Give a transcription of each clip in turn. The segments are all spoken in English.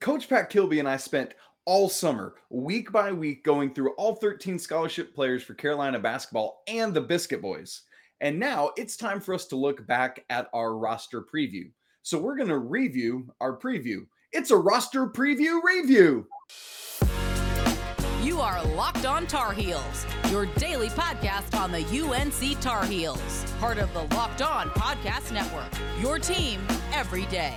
Coach Pat Kilby and I spent all summer, week by week, going through all 13 scholarship players for Carolina basketball and the Biscuit Boys. And now it's time for us to look back at our roster preview. So we're going to review our preview. It's a roster preview review. You are Locked On Tar Heels, your daily podcast on the UNC Tar Heels, part of the Locked On Podcast Network. Your team every day.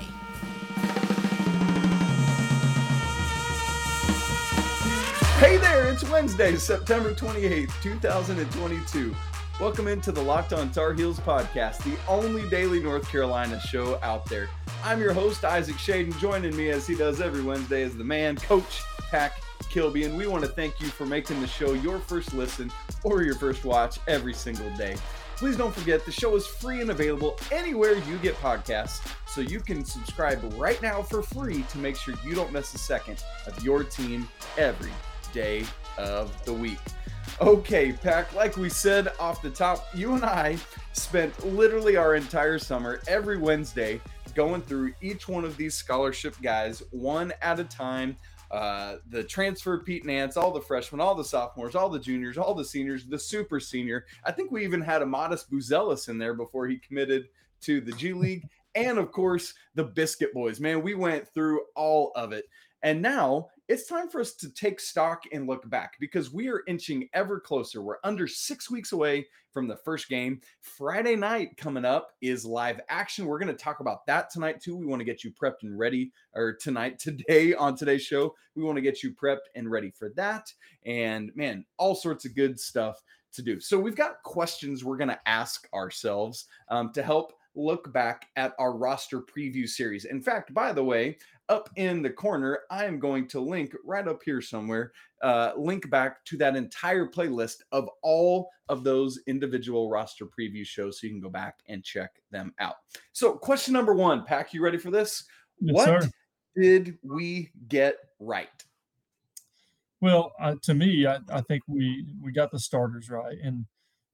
Hey there, it's Wednesday, September 28th, 2022. Welcome into the Locked On Tar Heels podcast, the only daily North Carolina show out there. I'm your host, Isaac Shaden. Joining me as he does every Wednesday is the man, Coach Pack Kilby. And we want to thank you for making the show your first listen or your first watch every single day. Please don't forget the show is free and available anywhere you get podcasts, so you can subscribe right now for free to make sure you don't miss a second of your team every day of the week. Okay, Pack, like we said off the top, you and I spent literally our entire summer every Wednesday going through each one of these scholarship guys one at a time. Uh, the transfer Pete Nance, all the freshmen, all the sophomores, all the juniors, all the seniors, the super senior. I think we even had a Matas Buzelis in there before he committed to the G League. And of course, the Biscuit Boys. Man, we went through all of it. And now it's time for us to take stock and look back because we are inching ever closer. We're under six weeks away from the first game. Friday night coming up is live action. We're going to talk about that tonight too. We want to get you prepped and ready, or tonight, today on today's show. We want to get you prepped and ready for that. And man, all sorts of good stuff to do. So we've got questions we're going to ask ourselves um, to help look back at our roster preview series. In fact, by the way, up in the corner, I am going to link right up here somewhere, uh, link back to that entire playlist of all of those individual roster preview shows so you can go back and check them out. So, question number one, Pack, you ready for this? Yes, what sir. did we get right? Well, uh, to me, I, I think we we got the starters right, and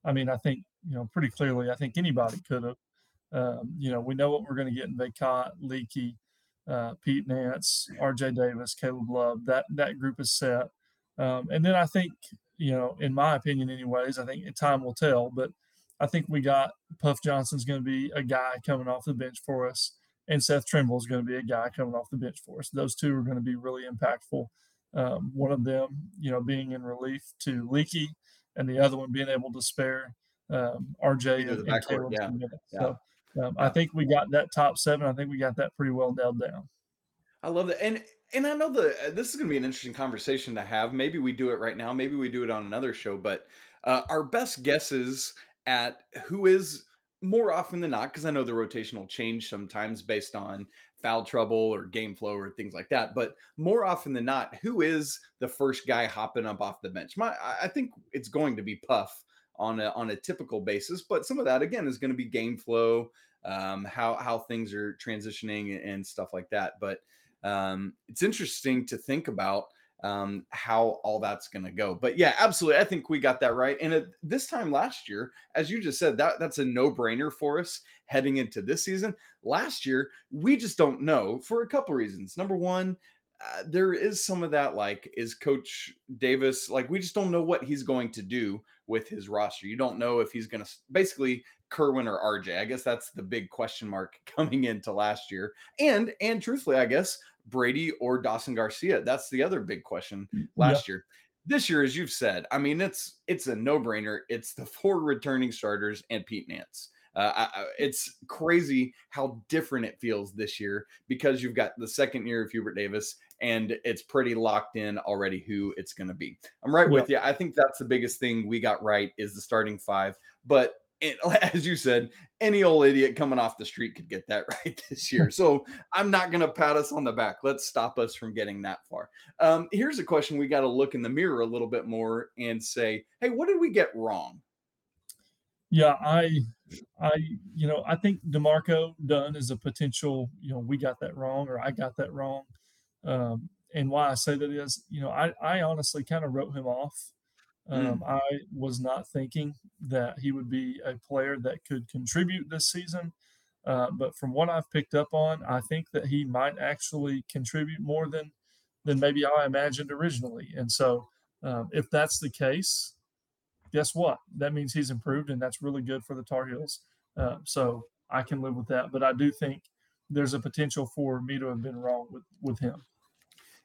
I mean, I think you know pretty clearly. I think anybody could have. Um, you know, we know what we're going to get in Bacot, Leaky, uh, Pete Nance, R.J. Davis, Caleb Love. That that group is set, um, and then I think you know, in my opinion, anyways, I think time will tell. But I think we got Puff Johnson's going to be a guy coming off the bench for us, and Seth Trimble is going to be a guy coming off the bench for us. Those two are going to be really impactful. Um, one of them, you know, being in relief to Leaky, and the other one being able to spare um, RJ and, and Caleb yeah. Yeah. So um, I think we got that top seven. I think we got that pretty well nailed down. I love that. And and I know the this is going to be an interesting conversation to have. Maybe we do it right now. Maybe we do it on another show. But uh, our best guesses at who is more often than not, because I know the rotation will change sometimes based on foul trouble or game flow or things like that. But more often than not, who is the first guy hopping up off the bench? My, I think it's going to be Puff on a on a typical basis. But some of that again is going to be game flow, um, how how things are transitioning and stuff like that. But um, it's interesting to think about um, how all that's going to go. But yeah, absolutely, I think we got that right. And at this time last year, as you just said, that that's a no brainer for us heading into this season. Last year, we just don't know for a couple reasons. Number one. Uh, there is some of that like is coach davis like we just don't know what he's going to do with his roster you don't know if he's going to basically kerwin or rj i guess that's the big question mark coming into last year and and truthfully i guess Brady or Dawson Garcia? That's the other big question last year. This year, as you've said, I mean, it's it's a no brainer. It's the four returning starters and Pete Nance. Uh, I, it's crazy how different it feels this year because you've got the second year of Hubert Davis, and it's pretty locked in already who it's going to be. I'm right with you. I think that's the biggest thing we got right is the starting five. But it, as you said, any old idiot coming off the street could get that right this year. So I'm not going to pat us on the back. Let's stop us from getting that far. Um, here's a question we got to look in the mirror a little bit more and say, hey, what did we get wrong? Yeah, I, I, you know, I think D'Marco Dunn is a potential. You know, we got that wrong, or I got that wrong. Um, and why I say that is, you know, I, I honestly kind of wrote him off. Um, I was not thinking that he would be a player that could contribute this season. Uh, but from what I've picked up on, I think that he might actually contribute more than than maybe I imagined originally. And so, um, if that's the case, guess what? That means he's improved, and that's really good for the Tar Heels. Uh, so I can live with that. But I do think there's a potential for me to have been wrong with with him.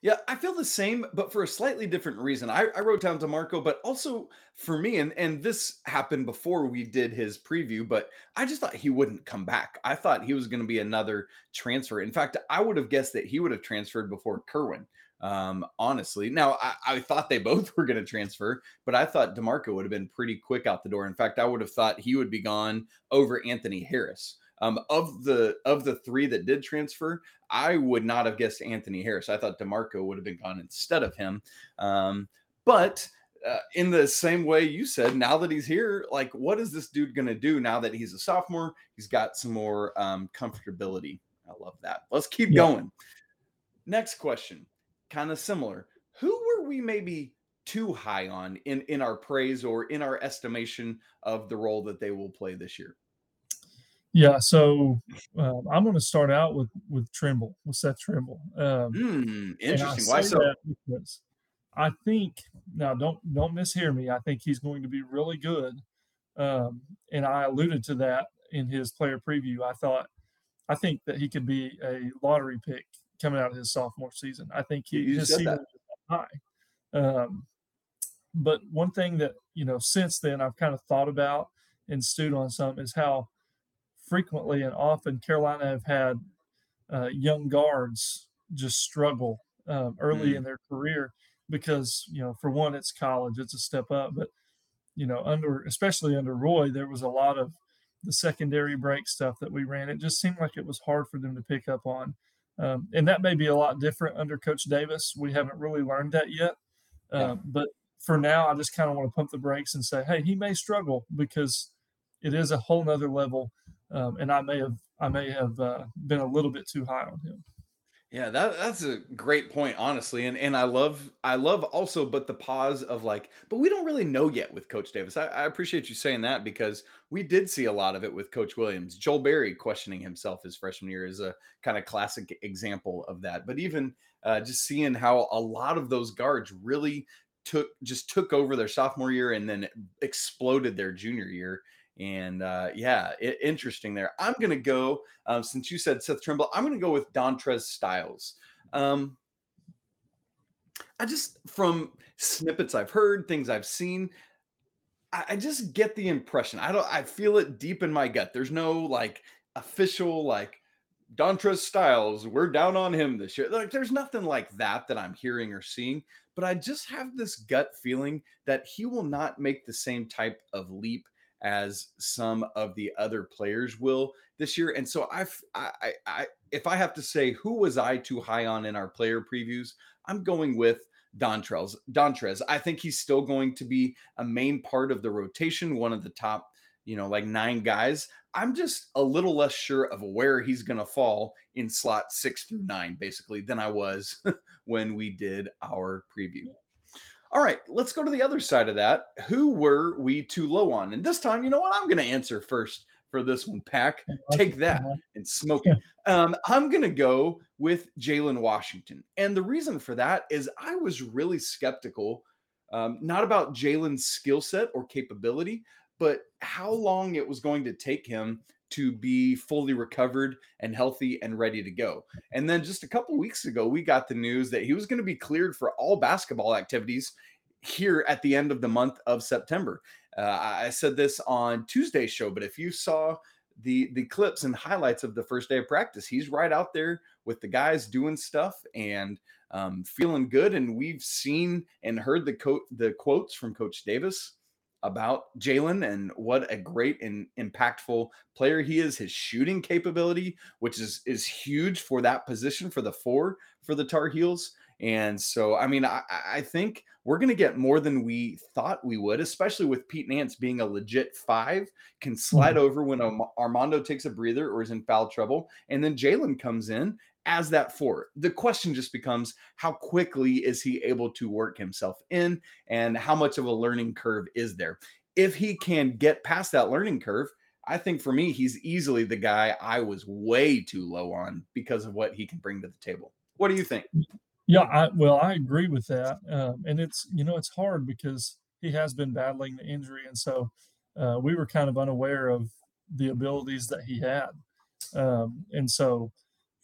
Yeah, I feel the same, but for a slightly different reason. I, I wrote down D'Marco, but also for me, and, and this happened before we did his preview, but I just thought he wouldn't come back. I thought he was going to be another transfer. In fact, I would have guessed that he would have transferred before Kerwin, um, honestly. Now, I, I thought they both were going to transfer, but I thought D'Marco would have been pretty quick out the door. In fact, I would have thought he would be gone over Anthony Harris. Um, of the of the three that did transfer, I would not have guessed Anthony Harris. I thought D'Marco would have been gone instead of him. Um, but uh, in the same way you said, now that he's here, like, what is this dude going to do now that he's a sophomore? He's got some more um, comfortability. I love that. Let's keep yeah. going. Next question, kind of similar. Who were we maybe too high on in in our praise or in our estimation of the role that they will play this year? Yeah, so um, I'm going to start out with with Trimble, with Seth Trimble. Um, mm, interesting. Why so? I think now don't don't mishear me. I think he's going to be really good, um, and I alluded to that in his player preview. I thought I think that he could be a lottery pick coming out of his sophomore season. I think he you just high. Um, but one thing that you know since then I've kind of thought about and stewed on some is how frequently and often Carolina have had uh, young guards just struggle um, early mm. in their career because you know for one it's college it's a step up but you know under especially under roy there was a lot of the secondary break stuff that we ran it just seemed like it was hard for them to pick up on um, and that may be a lot different under coach davis we haven't really learned that yet uh, yeah. but for now i just kind of want to pump the brakes and say hey he may struggle because it is a whole nother level um, and I may have I may have uh, been a little bit too high on him. Yeah, that that's a great point, honestly, and and I love I love also, but the pause of like, but we don't really know yet with Coach Davis. I, I appreciate you saying that because we did see a lot of it with Coach Williams. Joel Berry questioning himself his freshman year is a kind of classic example of that. But even uh, just seeing how a lot of those guards really took just took over their sophomore year and then exploded their junior year and uh, yeah, it, interesting there. I'm going to go, um, since you said Seth Trimble, I'm going to go with Dontrez Styles. Um, I just, from snippets I've heard, things I've seen, I, I just get the impression. I don't, I feel it deep in my gut. There's no like official, like, Dontrez Styles, we're down on him this year. Like, there's nothing like that that I'm hearing or seeing, but I just have this gut feeling that he will not make the same type of leap as some of the other players will this year. And so I've, I, I, if I have to say who was I too high on in our player previews, I'm going with Dontrez. Dontrez. I think he's still going to be a main part of the rotation, one of the top, you know, like nine guys. I'm just a little less sure of where he's going to fall in slot six through nine, basically, than I was when we did our preview. All right, let's go to the other side of that. Who were we too low on? And this time, you know what? I'm going to answer first for this one, Pack. Take that and smoke it. Um, I'm going to go with Jalen Washington. And the reason for that is I was really skeptical, um, not about Jalen's skill set or capability, but how long it was going to take him to be fully recovered and healthy and ready to go. And then just a couple weeks ago, we got the news that he was going to be cleared for all basketball activities here at the end of the month of September. Uh, I said this on Tuesday's show, but if you saw the the clips and highlights of the first day of practice, he's right out there with the guys doing stuff and um, feeling good. And we've seen and heard the co- the quotes from Coach Davis about Jalen and what a great and impactful player he is. His shooting capability, which is is huge for that position for the four for the Tar Heels. And so, I mean, I, I think we're going to get more than we thought we would, especially with Pete Nance being a legit five, can slide mm-hmm. over when Armando takes a breather or is in foul trouble. And then Jalen comes in as that four. The question just becomes how quickly is he able to work himself in and how much of a learning curve is there? If he can get past that learning curve, I think for me, he's easily the guy I was way too low on because of what he can bring to the table. What do you think? Yeah, I, well, I agree with that, um, and it's you know it's hard because he has been battling the injury, and so uh, we were kind of unaware of the abilities that he had, um, and so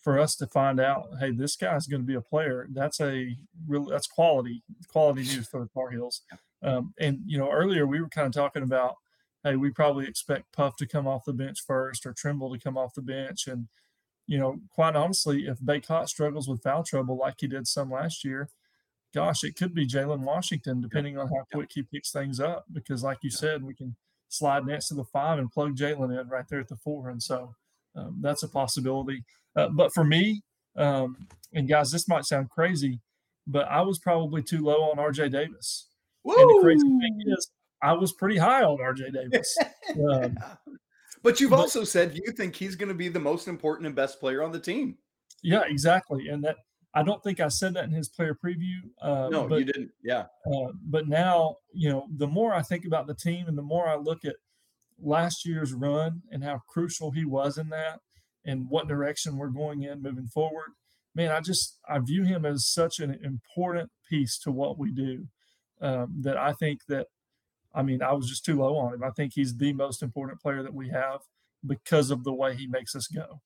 for us to find out, hey, this guy's going to be a player, that's a real that's quality quality news for the Tar Heels. Um, and you know, earlier we were kind of talking about, hey, we probably expect Puff to come off the bench first or Trimble to come off the bench, and you know, quite honestly, if Bacot struggles with foul trouble like he did some last year, gosh, it could be Jalen Washington, depending on how quick he picks things up. Because, like you said, we can slide next to the five and plug Jalen in right there at the four. And so um, that's a possibility. Uh, but for me, um, and guys, this might sound crazy, but I was probably too low on RJ Davis. Woo! And the crazy thing is, I was pretty high on RJ Davis. Um, but you've but, also said you think he's going to be the most important and best player on the team. Yeah, exactly. And that I don't think I said that in his player preview. Uh, no, but, you didn't. Yeah. Uh, but now, you know, the more I think about the team and the more I look at last year's run and how crucial he was in that and what direction we're going in moving forward, man, I just I view him as such an important piece to what we do um, that I think that I mean, I was just too low on him. I think he's the most important player that we have because of the way he makes us go.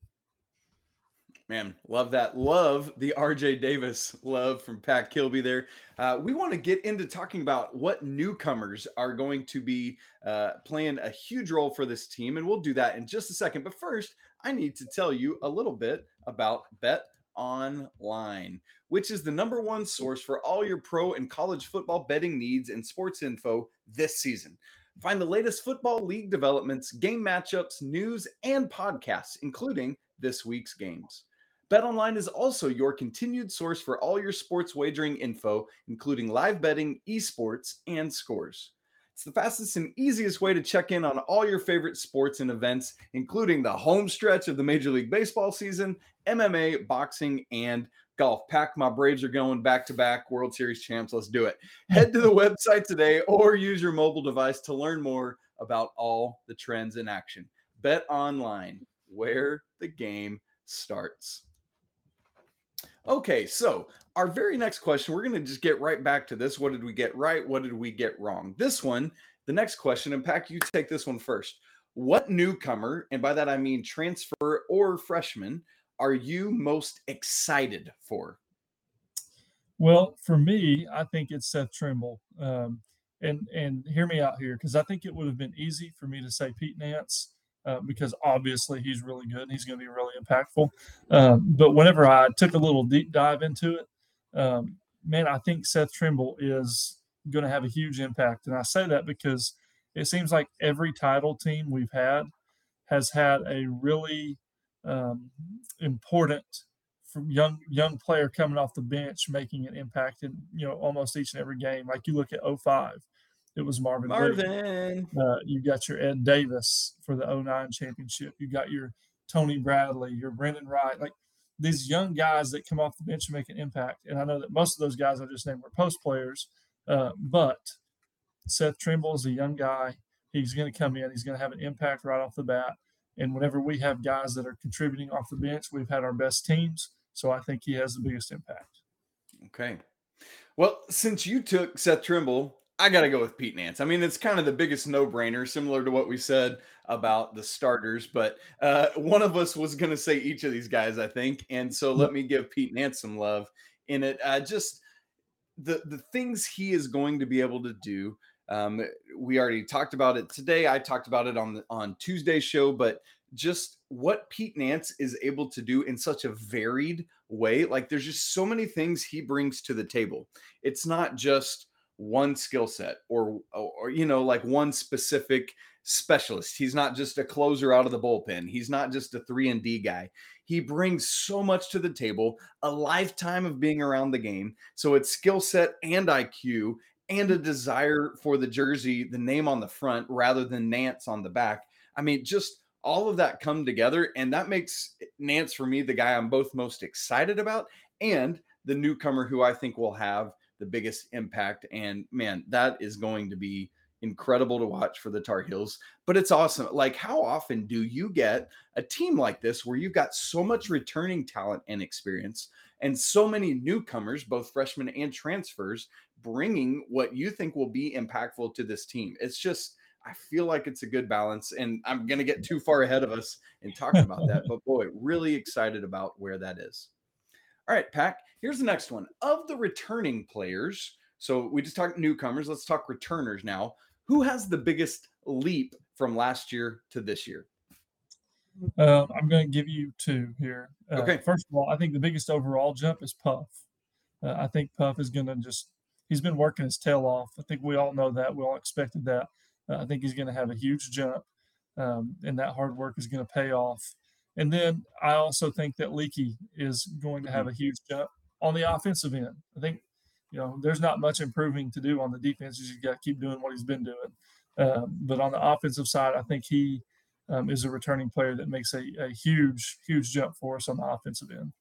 Man, love that. Love the RJ Davis love from Pat Kilby there. Uh, we want to get into talking about what newcomers are going to be uh, playing a huge role for this team. And we'll do that in just a second. But first, I need to tell you a little bit about Bet Online, which is the number one source for all your pro and college football betting needs and sports info this season. Find the latest football league developments, game matchups, news, and podcasts, including this week's games. BetOnline is also your continued source for all your sports wagering info, including live betting, esports, and scores. It's the fastest and easiest way to check in on all your favorite sports and events, including the home stretch of the Major League Baseball season, MMA, boxing, and golf. Pack my Braves are going back to back World Series champs. Let's do it. Head to the website today or use your mobile device to learn more about all the trends in action. Bet online, where the game starts. Okay, so our very next question, we're going to just get right back to this. What did we get right? What did we get wrong? This one, the next question, and Pack, you take this one first. What newcomer, and by that I mean transfer or freshman, are you most excited for? Well, for me, I think it's Seth Trimble. Um, and and hear me out here because I think it would have been easy for me to say Pete Nance uh, because obviously he's really good and he's going to be really impactful. Um, but whenever I took a little deep dive into it, um, man, I think Seth Trimble is going to have a huge impact. And I say that because it seems like every title team we've had has had a really um, important young young player coming off the bench making an impact in you know almost each and every game. Like you look at 05, it was Marvin. Marvin. Uh, you got your Ed Davis for the 09 championship. You got your Tony Bradley, your Brendan Wright. Like these young guys that come off the bench and make an impact. And I know that most of those guys I just named were post players, uh, but Seth Trimble is a young guy. He's going to come in. He's going to have an impact right off the bat. And whenever we have guys that are contributing off the bench, we've had our best teams. So I think he has the biggest impact. Okay. Well, since you took Seth Trimble I got to go with Pete Nance. I mean, it's kind of the biggest no brainer, similar to what we said about the starters. But uh, one of us was going to say each of these guys, I think. And so let me give Pete Nance some love in it. Uh, just the, the things he is going to be able to do. Um, we already talked about it today. I talked about it on the, on Tuesday's show, but just what Pete Nance is able to do in such a varied way. Like there's just so many things he brings to the table. It's not just one skill set or, or you know like one specific specialist. He's not just a closer out of the bullpen. He's not just a 3 and D guy. He brings so much to the table a lifetime of being around the game. So it's skill set and IQ and a desire for the jersey the name on the front rather than Nance on the back. I mean just all of that come together and that makes Nance for me the guy I'm both most excited about and the newcomer who I think will have the biggest impact. And man, that is going to be incredible to watch for the Tar Heels, but it's awesome. Like, how often do you get a team like this where you've got so much returning talent and experience and so many newcomers, both freshmen and transfers, bringing what you think will be impactful to this team? It's just, I feel like it's a good balance, and I'm going to get too far ahead of us in talking about that, but boy, really excited about where that is. All right, Pack, here's the next one. Of the returning players, so we just talked newcomers, let's talk returners now. Who has the biggest leap from last year to this year? Uh, I'm going to give you two here. Uh, okay. First of all, I think the biggest overall jump is Puff. Uh, I think Puff is going to just, he's been working his tail off. I think we all know that. We all expected that. Uh, I think he's going to have a huge jump, um, and that hard work is going to pay off. And then I also think that Leaky is going to have Mm-hmm. a huge jump on the offensive end. I think, you know, there's not much improving to do on the defense. He's got to keep doing what he's been doing. Um, but on the offensive side, I think he um, is a returning player that makes a, a huge, huge jump for us on the offensive end.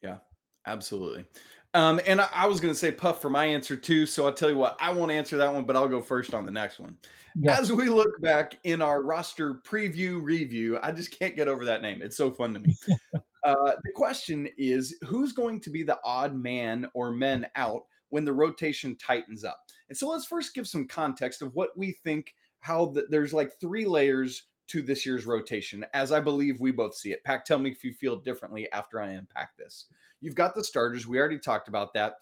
Yeah, absolutely. Um, and I, I was going to say Puff for my answer too. So I'll tell you what, I won't answer that one, but I'll go first on the next one. Yeah. As we look back in our roster preview review, I just can't get over that name. It's so fun to me. uh, the question is who's going to be the odd man or men out when the rotation tightens up? And so let's first give some context of what we think, how the, there's like three layers to this year's rotation, as I believe we both see it. Pack, tell me if you feel differently after I unpack this. You've got the starters. We already talked about that.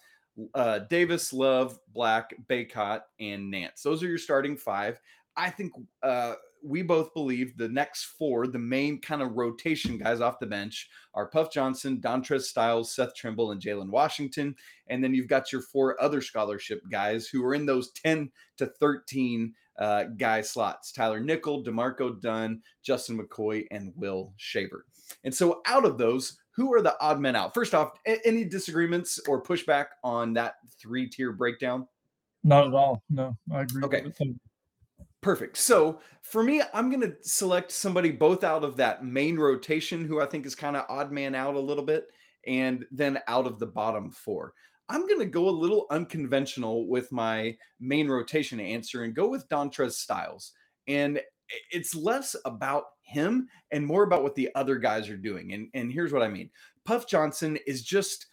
Uh, Davis, Love, Black, Bacot, and Nance. Those are your starting five. I think uh, we both believe the next four, the main kind of rotation guys off the bench, are Puff Johnson, Dontrez Styles, Seth Trimble, and Jalen Washington. And then you've got your four other scholarship guys who are in those 10 to 13 uh, guy slots Tyler Nickel, D'Marco Dunn, Justin McCoy, and Will Shaver. And so out of those, who are the odd men out? First off, a- any disagreements or pushback on that three tier breakdown? Not at all. No, I agree. Okay. Perfect. So for me, I'm going to select somebody both out of that main rotation who I think is kind of odd man out a little bit, and then out of the bottom four. I'm going to go a little unconventional with my main rotation answer and go with Dontrez Styles. And it's less about him and more about what the other guys are doing. And, and here's what I mean Puff Johnson is just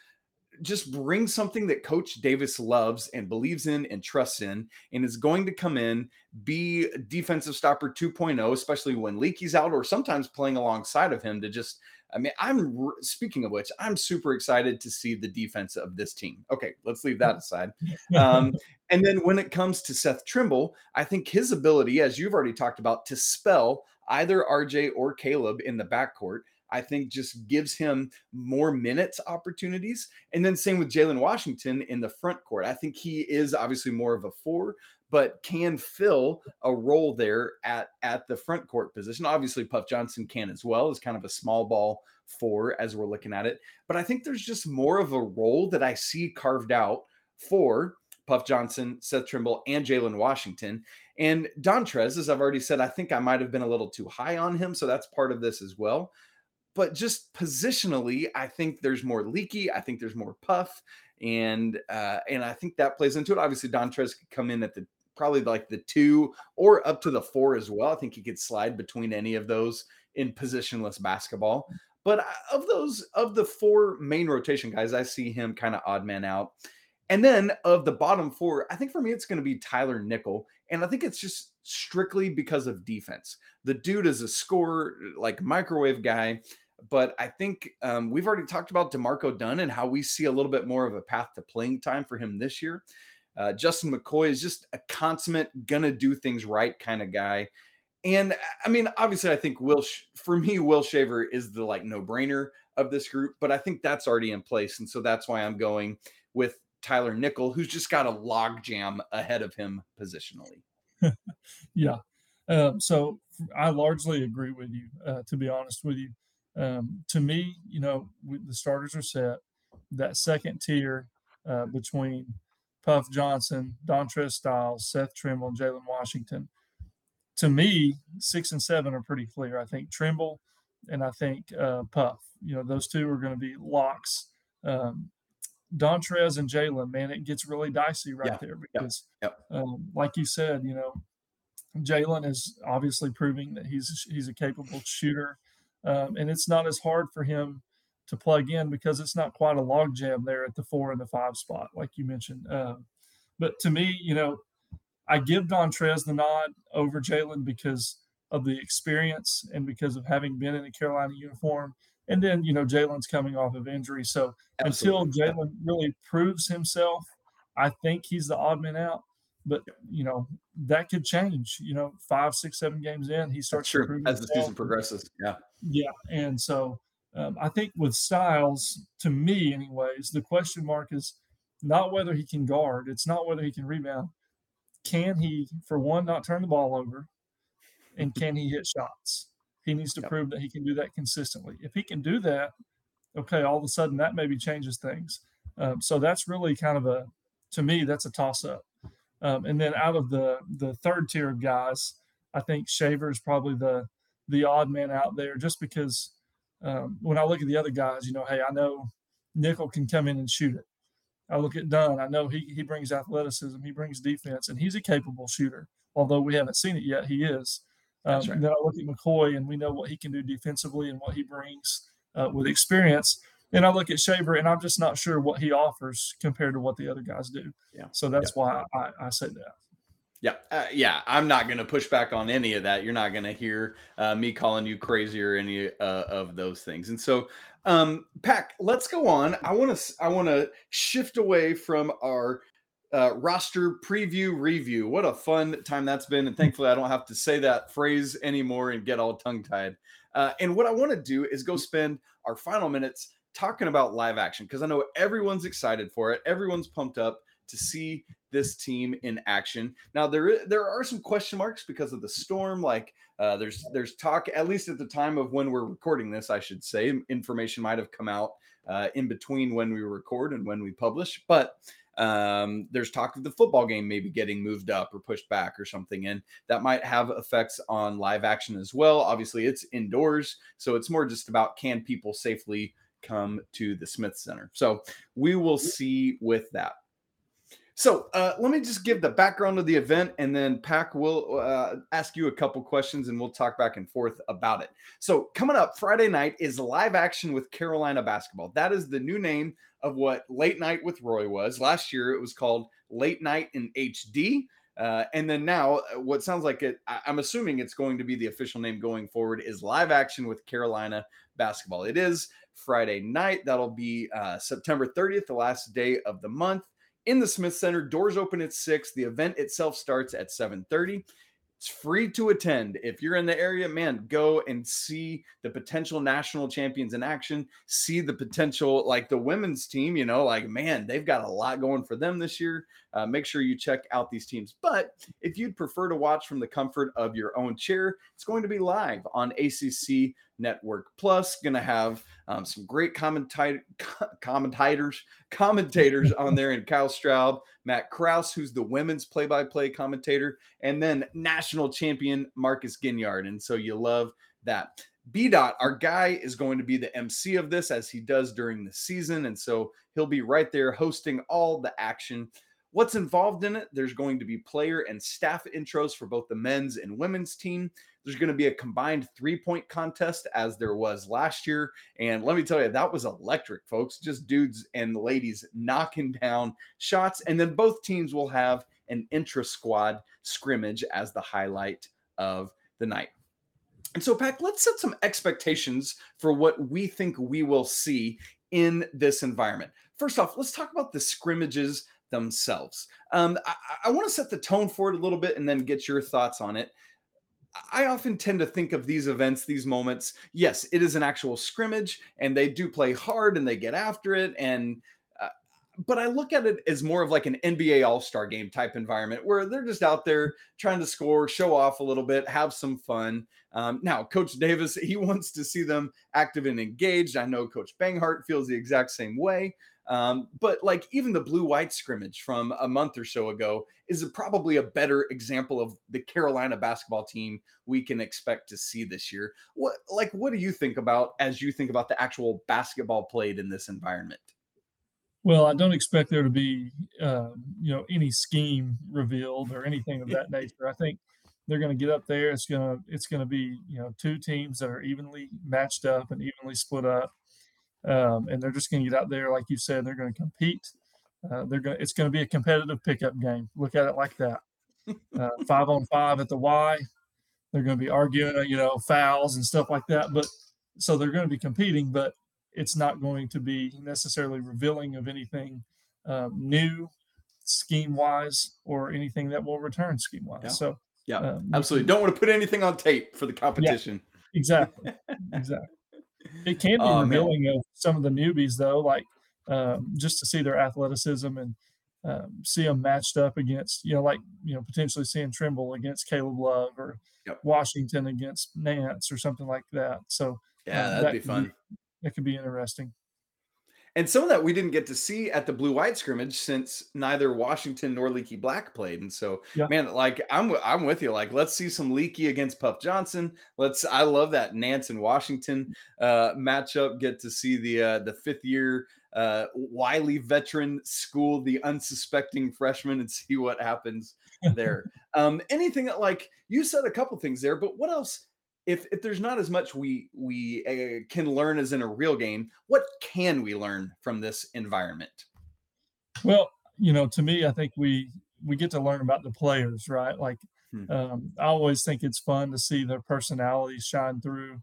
just bring something that coach davis loves and believes in and trusts in and is going to come in be defensive stopper 2.0 especially when leaky's out or sometimes playing alongside of him to just i mean i'm speaking of which i'm super excited to see the defense of this team. Okay let's leave that aside. Um, and then when it comes to Seth Trimble, I think his ability, as you've already talked about, to spell either RJ or Caleb in the backcourt, I think just gives him more minutes opportunities. And then same with Jalen Washington in the front court. I think he is obviously more of a four, but can fill a role there at at the front court position. Obviously, Puff Johnson can as well as kind of a small ball four as we're looking at it. But I think there's just more of a role that I see carved out for Puff Johnson, Seth Trimble, and Jalen Washington. And Dontrez, as I've already said, I think I might have been a little too high on him. So that's part of this as well. But just positionally, I think there's more leaky. I think there's more puff. And uh, and I think that plays into it. Obviously, Dontrez could come in at the probably like the two or up to the four as well. I think he could slide between any of those in positionless basketball. But uh, of those of the four main rotation guys, I see him kind of odd man out. And then of the bottom four, I think for me it's going to be Tyler Nickel. And I think it's just strictly because of defense. The dude is a scorer, like microwave guy. But I think um, we've already talked about D'Marco Dunn and how we see a little bit more of a path to playing time for him this year. Uh, Justin McCoy is just a consummate, gonna do things right kind of guy. And I mean, obviously, I think Will, for me, Will Shaver is the like no brainer of this group, but I think that's already in place. And so that's why I'm going with Tyler Nickel, who's just got a log jam ahead of him positionally. yeah. Um, so I largely agree with you, uh, to be honest with you. Um, to me, you know, we, the starters are set. That second tier uh, between Puff Johnson, Dontrez Styles, Seth Trimble, and Jalen Washington. To me, six and seven are pretty clear. I think Trimble and I think uh, Puff. You know, those two are going to be locks. Um, Dontrez and Jalen, man, it gets really dicey right Yeah, there because, yep. Um, like you said, you know, Jalen is obviously proving that he's he's a capable shooter, um, and it's not as hard for him to plug in because it's not quite a logjam there at the four and the five spot, like you mentioned. Um, but to me, you know, I give Dontrez the nod over Jalen because of the experience and because of having been in a Carolina uniform. And then, you know, Jalen's coming off of injury. So Absolutely. until Jalen really proves himself, I think he's the odd man out. But you know, that could change. You know, five, six, seven games in, he starts sure. as the season progresses. Yeah. Yeah. And so um, I think with Styles, to me, anyways, the question mark is not whether he can guard, it's not whether he can rebound. Can he, for one, not turn the ball over? And can he hit shots? He needs to yep. prove that he can do that consistently. If he can do that, okay, all of a sudden that maybe changes things. Um, so that's really kind of a, to me, that's a toss up. Um, and then out of the the third tier of guys, I think Shaver is probably the the odd man out there, just because um, when I look at the other guys, you know, hey, I know Nickel can come in and shoot it. I look at Dunn. I know he he brings athleticism, he brings defense, and he's a capable shooter. Although we haven't seen it yet, he is. Um, right. Then I look at McCoy, and we know what he can do defensively and what he brings uh, with experience. And I look at Shaver, and I'm just not sure what he offers compared to what the other guys do. Yeah. So that's yeah. why I, I say that. Yeah, uh, yeah. I'm not going to push back on any of that. You're not going to hear uh, me calling you crazy or any uh, of those things. And so, um, Pack, let's go on. I want to I want to shift away from our uh, roster preview review. What a fun time that's been, and thankfully I don't have to say that phrase anymore and get all tongue tied. Uh, and what I want to do is go spend our final minutes talking about live action because I know everyone's excited for it. Everyone's pumped up to see this team in action. Now there there are some question marks because of the storm. Like uh, there's there's talk at least at the time of when we're recording this, I should say, information might have come out uh, in between when we record and when we publish, but. Um, there's talk of the football game maybe getting moved up or pushed back or something, and that might have effects on live action as well. Obviously, it's indoors, so it's more just about can people safely come to the Smith Center. So we will see with that. So uh, let me just give the background of the event, and then Pack will uh, ask you a couple questions, and we'll talk back and forth about it. So coming up Friday night is live action with Carolina basketball. That is the new name of what Late Night with Roy was. Last year it was called Late Night in HD. Uh, and then now, uh, what sounds like it, I, am assuming it's going to be the official name going forward, is live action with Carolina basketball. It is Friday night. That'll be uh, September 30th, the last day of the month in the Smith Center. Doors open at 6. The event itself starts at 7:30. It's free to attend. If you're in the area, man, go and see the potential national champions in action. See the potential, like the women's team, you know, like, man, they've got a lot going for them this year. Uh, make sure you check out these teams. But if you'd prefer to watch from the comfort of your own chair, it's going to be live on ACC Network Plus. Going to have um, some great commentators, commentators, commentators on there, and Kyle Straub, Matt Kraus, who's the women's play-by-play commentator, and then national champion Marcus Ginyard. And so you love that. B dot, our guy is going to be the MC of this as he does during the season, and so he'll be right there hosting all the action. What's involved in it? There's going to be player and staff intros for both the men's and women's team. There's going to be a combined three point contest as there was last year. And let me tell you, that was electric, folks. Just dudes and ladies knocking down shots. And then both teams will have an intra squad scrimmage as the highlight of the night. And so, Pack, let's set some expectations for what we think we will see in this environment. First off, let's talk about the scrimmages themselves. Um, I, I want to set the tone for it a little bit and then get your thoughts on it. I often tend to think of these events, these moments. Yes, it is an actual scrimmage, and they do play hard and they get after it. And uh, but I look at it as more of like an NBA All Star game type environment where they're just out there trying to score, show off a little bit, have some fun. Um, now, Coach Davis, he wants to see them active and engaged. I know Coach Banghart feels the exact same way. Um, but like even the blue white scrimmage from a month or so ago is a, probably a better example of the Carolina basketball team we can expect to see this year. What like what do you think about as you think about the actual basketball played in this environment? Well, I don't expect there to be, uh, you know, any scheme revealed or anything of that nature. I think they're going to get up there. It's gonna it's going to be you know two teams that are evenly matched up and evenly split up, um, and they're just going to get out there like you said. They're going to compete. Uh, they're going. It's going to be a competitive pickup game. Look at it like that. Uh, five on five at the Y. They're going to be arguing, uh, you know, fouls and stuff like that. But so they're going to be competing, but it's not going to be necessarily revealing of anything um, new scheme wise or anything that will return scheme wise. Yeah. So Yeah, um, absolutely. Don't want to put anything on tape for the competition. exactly, exactly. It can be Oh, man. revealing of some of the newbies though, like um, just to see their athleticism and um, see them matched up against, you know, like you know, potentially seeing Trimble against Caleb Love or Yep. Washington against Nance or something like that. So Yeah, um, that'd that be fun. That could be interesting. And some of that we didn't get to see at the blue white scrimmage since neither Washington nor Leaky Black played. And so, Yeah. man, like I'm I'm with you. Like, let's see some Leaky against Puff Johnson. Let's I love that Nance and Washington uh matchup. Get to see the uh the fifth year uh Wiley veteran school the unsuspecting freshman and see what happens there. um anything that like you said a couple things there, but what else if if there's not as much we we uh, can learn as in a real game, what can we learn from this environment? Well, you know, to me, I think we we get to learn about the players, right? Like, Hmm. um, I always think it's fun to see their personalities shine through.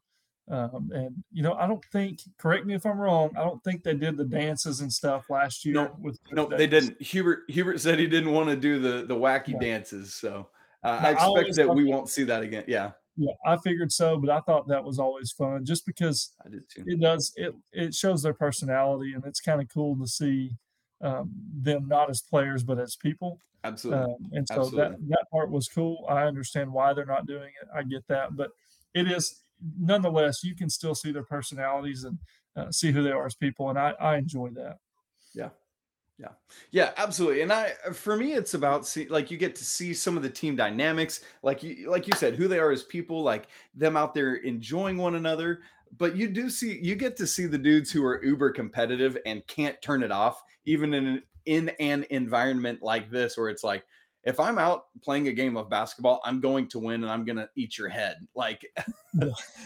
Um, and you know, I don't think. Correct me if I'm wrong. I don't think they did the dances and stuff last year. No, with No, they didn't. Hubert Hubert said he didn't want to do the the wacky Yeah. dances, so uh, I I expect always that we won't see that again. Yeah, Yeah, I figured so, but I thought that was always fun, just because I did too. it does it it shows their personality, and it's kind of cool to see um, them not as players but as people. Absolutely. Um, and so Absolutely. that that part was cool. I understand why they're not doing it. I get that, but it is nonetheless you can still see their personalities and uh, see who they are as people, and I I enjoy that. Yeah, absolutely. And I uh, for me it's about see like you get to see some of the team dynamics, like you like you said, who they are as people, like them out there enjoying one another. But you do see you get to see the dudes who are uber competitive and can't turn it off, even in an in an environment like this where it's like if I'm out playing a game of basketball, I'm going to win and I'm gonna eat your head. Like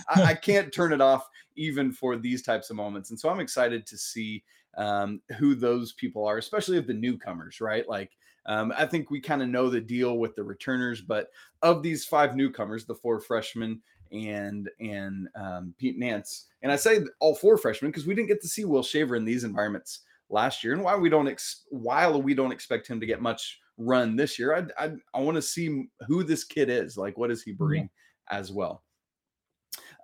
I, I can't turn it off even for these types of moments. And so I'm excited to see um, who those people are, especially of the newcomers, right? Like, um, I think we kind of know the deal with the returners, but of these five newcomers, the four freshmen and and um, Pete Nance, and I say all four freshmen because we didn't get to see Will Shaver in these environments last year, and why we don't ex- while we don't expect him to get much run this year, I I, I want to see who this kid is, like what does he bring as well.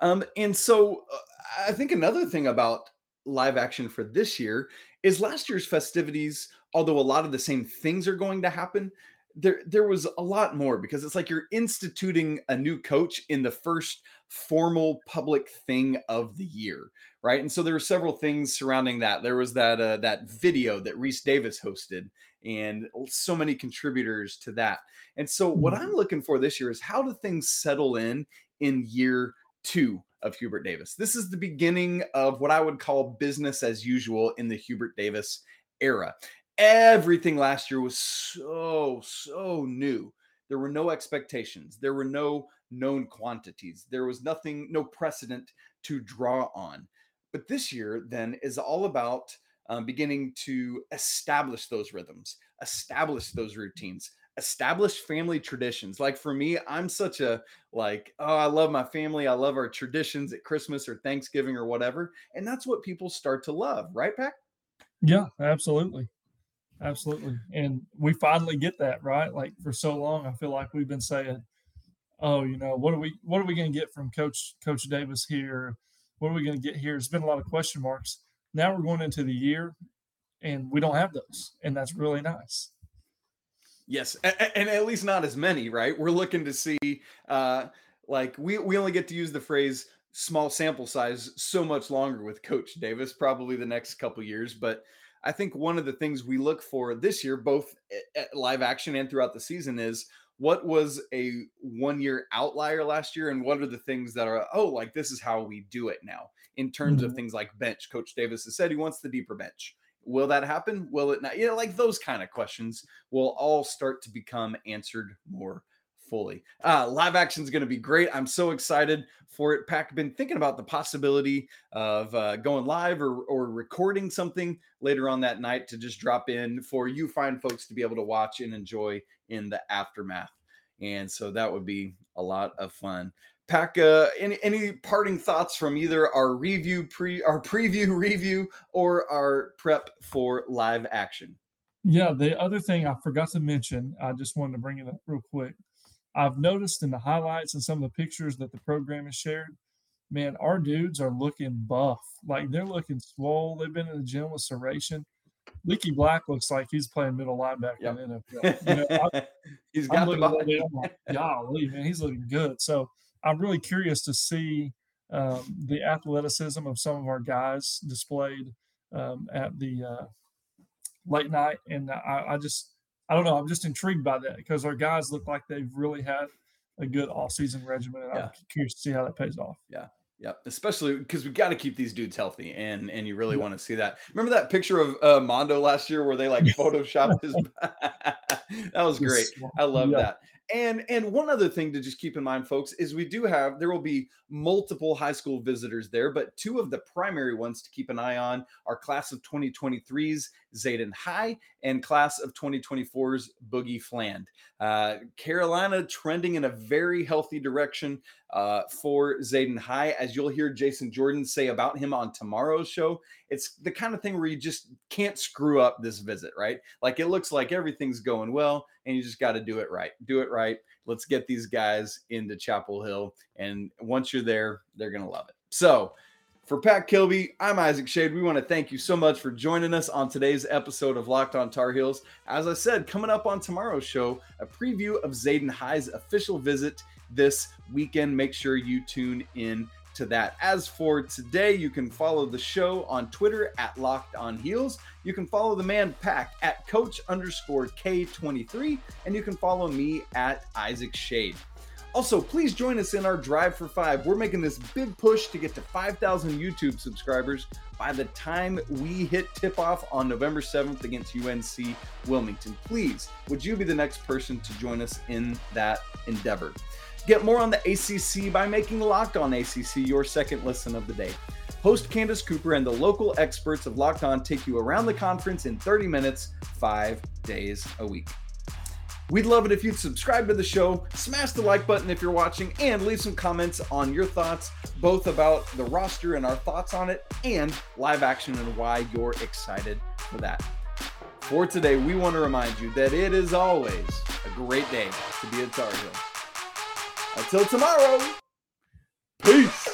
Um, and so uh, I think another thing about live action for this year is last year's festivities, although a lot of the same things are going to happen, there there was a lot more because it's like you're instituting a new coach in the first formal public thing of the year, right? And so there were several things surrounding that. There was that uh, that video that Reese Davis hosted, and so many contributors to that. And so what Mhm. I'm looking for this year is how do things settle in in year two of Hubert Davis. This is the beginning of what I would call business as usual in the Hubert Davis era. Everything last year was so, so new. There were no expectations, there were no known quantities, there was nothing, no precedent to draw on. But this year, then, is all about um, beginning to establish those rhythms, establish those routines, establish family traditions. Like for me, I'm such a like, oh, I love my family. I love our traditions at Christmas or Thanksgiving or whatever. And that's what people start to love, right, Pack? Yeah, absolutely. Absolutely. And we finally get that, right? Like for so long, I feel like we've been saying, oh, you know, what are we what are we gonna get from Coach Coach Davis here? What are we gonna get here? There's been a lot of question marks. Now we're going into the year and we don't have those. And that's really nice. Yes, a- and at least not as many, right? We're looking to see, uh, like we we only get to use the phrase small sample size so much longer with Coach Davis, probably the next couple years. But I think one of the things we look for this year, both at live action and throughout the season, is what was a one year outlier last year, and what are the things that are oh, like this is how we do it now in terms of Mhm. things like bench. Coach Davis has said he wants the deeper bench. Will that happen? Will it not? You know, like those kind of questions will all start to become answered more fully. Uh, live action is going to be great. I'm so excited for it. Pack been thinking about the possibility of uh, going live or, or recording something later on that night to just drop in for you fine folks to be able to watch and enjoy in the aftermath. And so that would be a lot of fun. Pack, uh, any any parting thoughts from either our review pre our preview review or our prep for live action? Yeah, the other thing I forgot to mention, I just wanted to bring it up real quick. I've noticed in the highlights and some of the pictures that the program has shared, man, our dudes are looking buff. Like they're looking swole. They've been in the gym with Sahratian. Leaky Black looks like he's playing middle linebacker yep. in the NFL. You know, I, he's got the body. I'm like, golly, man, he's looking good. So I'm really curious to see um, the athleticism of some of our guys displayed um, at the uh, late night, and I, I, just I don't know. I'm just intrigued by that because our guys look like they've really had a good off-season regimen, and yeah. I'm curious to see how that pays off. Yeah. Yeah, especially because we got to keep these dudes healthy, and and you really yeah. want to see that. Remember that picture of uh, Mondo last year where they like photoshopped his? that was great. I love yeah. that. And and one other thing to just keep in mind, folks, is we do have there will be multiple high school visitors there, but two of the primary ones to keep an eye on are class of 2023's Zayden High and class of 2024's Boogie Fland. Uh, Carolina trending in a very healthy direction uh, for Zayden High, as you'll hear Jason Jordan say about him on tomorrow's show. It's the kind of thing where you just can't screw up this visit, right? Like it looks like everything's going well, and you just got to do it right. Do it right. Let's get these guys into Chapel Hill. And once you're there, they're going to love it. So, for Pat Kilby, I'm Isaac Schade. We want to thank you so much for joining us on today's episode of Locked on Tar Heels. As I said, coming up on tomorrow's show, a preview of Zayden High's official visit this weekend. Make sure you tune in to that. As for today, you can follow the show on Twitter at Locked On Heels. You can follow the man Pack at Coach underscore K23, and you can follow me at Isaac Schade. Also, please join us in our Drive for Five. We're making this big push to get to 5,000 YouTube subscribers by the time we hit tip off on November 7th against UNC Wilmington. Please, would you be the next person to join us in that endeavor? Get more on the ACC by making Locked On ACC your second listen of the day. Host Candace Cooper and the local experts of Locked On take you around the conference in 30 minutes, five days a week. We'd love it if you'd subscribe to the show, smash the like button if you're watching, and leave some comments on your thoughts, both about the roster and our thoughts on it, and live action and why you're excited for that. For today, we want to remind you that it is always a great day to be a Tar Heel. Until tomorrow, peace.